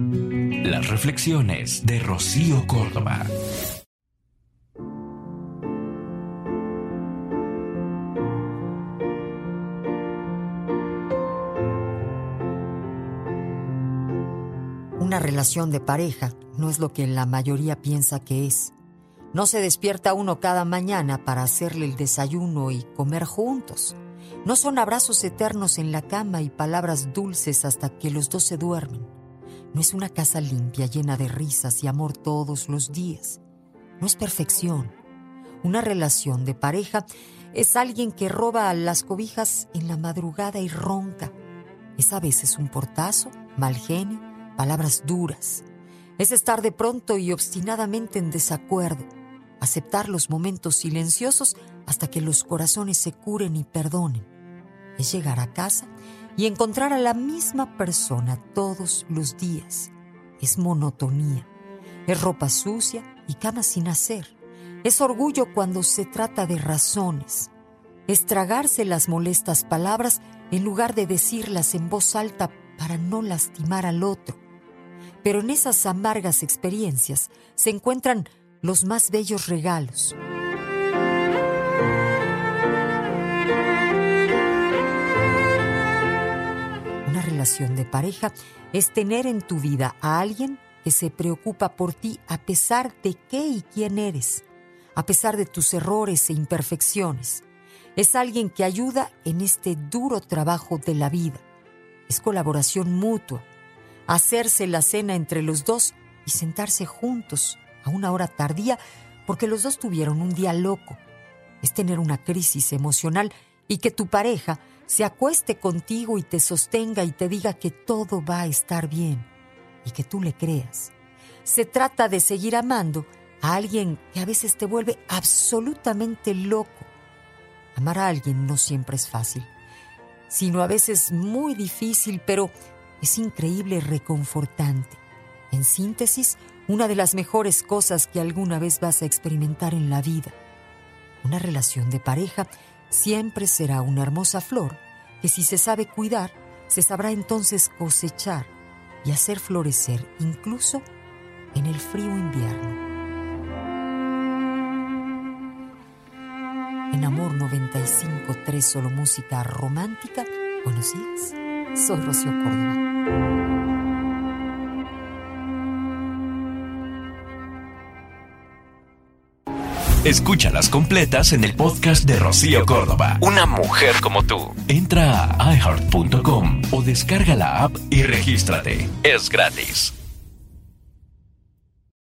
Las reflexiones de Rocío Córdoba. Una relación de pareja no es lo que la mayoría piensa que es. No se despierta uno cada mañana para hacerle el desayuno y comer juntos. No son abrazos eternos en la cama y palabras dulces hasta que los dos se duermen. No es una casa limpia llena de risas y amor todos los días. No es perfección. Una relación de pareja es alguien que roba las cobijas en la madrugada y ronca. Es a veces un portazo, mal genio, palabras duras. Es estar de pronto y obstinadamente en desacuerdo, aceptar los momentos silenciosos hasta que los corazones se curen y perdonen. Es llegar a casa y encontrar a la misma persona todos los días. Es monotonía. Es ropa sucia y cama sin hacer. Es orgullo cuando se trata de razones. Es tragarse las molestas palabras en lugar de decirlas en voz alta para no lastimar al otro. Pero en esas amargas experiencias se encuentran los más bellos regalos. Relación de pareja es tener en tu vida a alguien que se preocupa por ti a pesar de qué y quién eres, a pesar de tus errores e imperfecciones. Es alguien que ayuda en este duro trabajo de la vida. Es colaboración mutua. Hacerse la cena entre los dos y sentarse juntos a una hora tardía porque los dos tuvieron un día loco. Es tener una crisis emocional y que tu pareja se acueste contigo y te sostenga y te diga que todo va a estar bien y que tú le creas. Se trata de seguir amando a alguien que a veces te vuelve absolutamente loco. Amar a alguien no siempre es fácil, sino a veces muy difícil, pero es increíble reconfortante. En síntesis, una de las mejores cosas que alguna vez vas a experimentar en la vida. Una relación de pareja siempre será una hermosa flor que si se sabe cuidar, se sabrá entonces cosechar y hacer florecer incluso en el frío invierno. En Amor 95.3 solo música romántica. Buenos días, soy Rocío Córdoba. Escúchalas completas en el podcast de Rocío Córdoba. Una mujer como tú. Entra a iHeart.com o descarga la app y regístrate. Es gratis.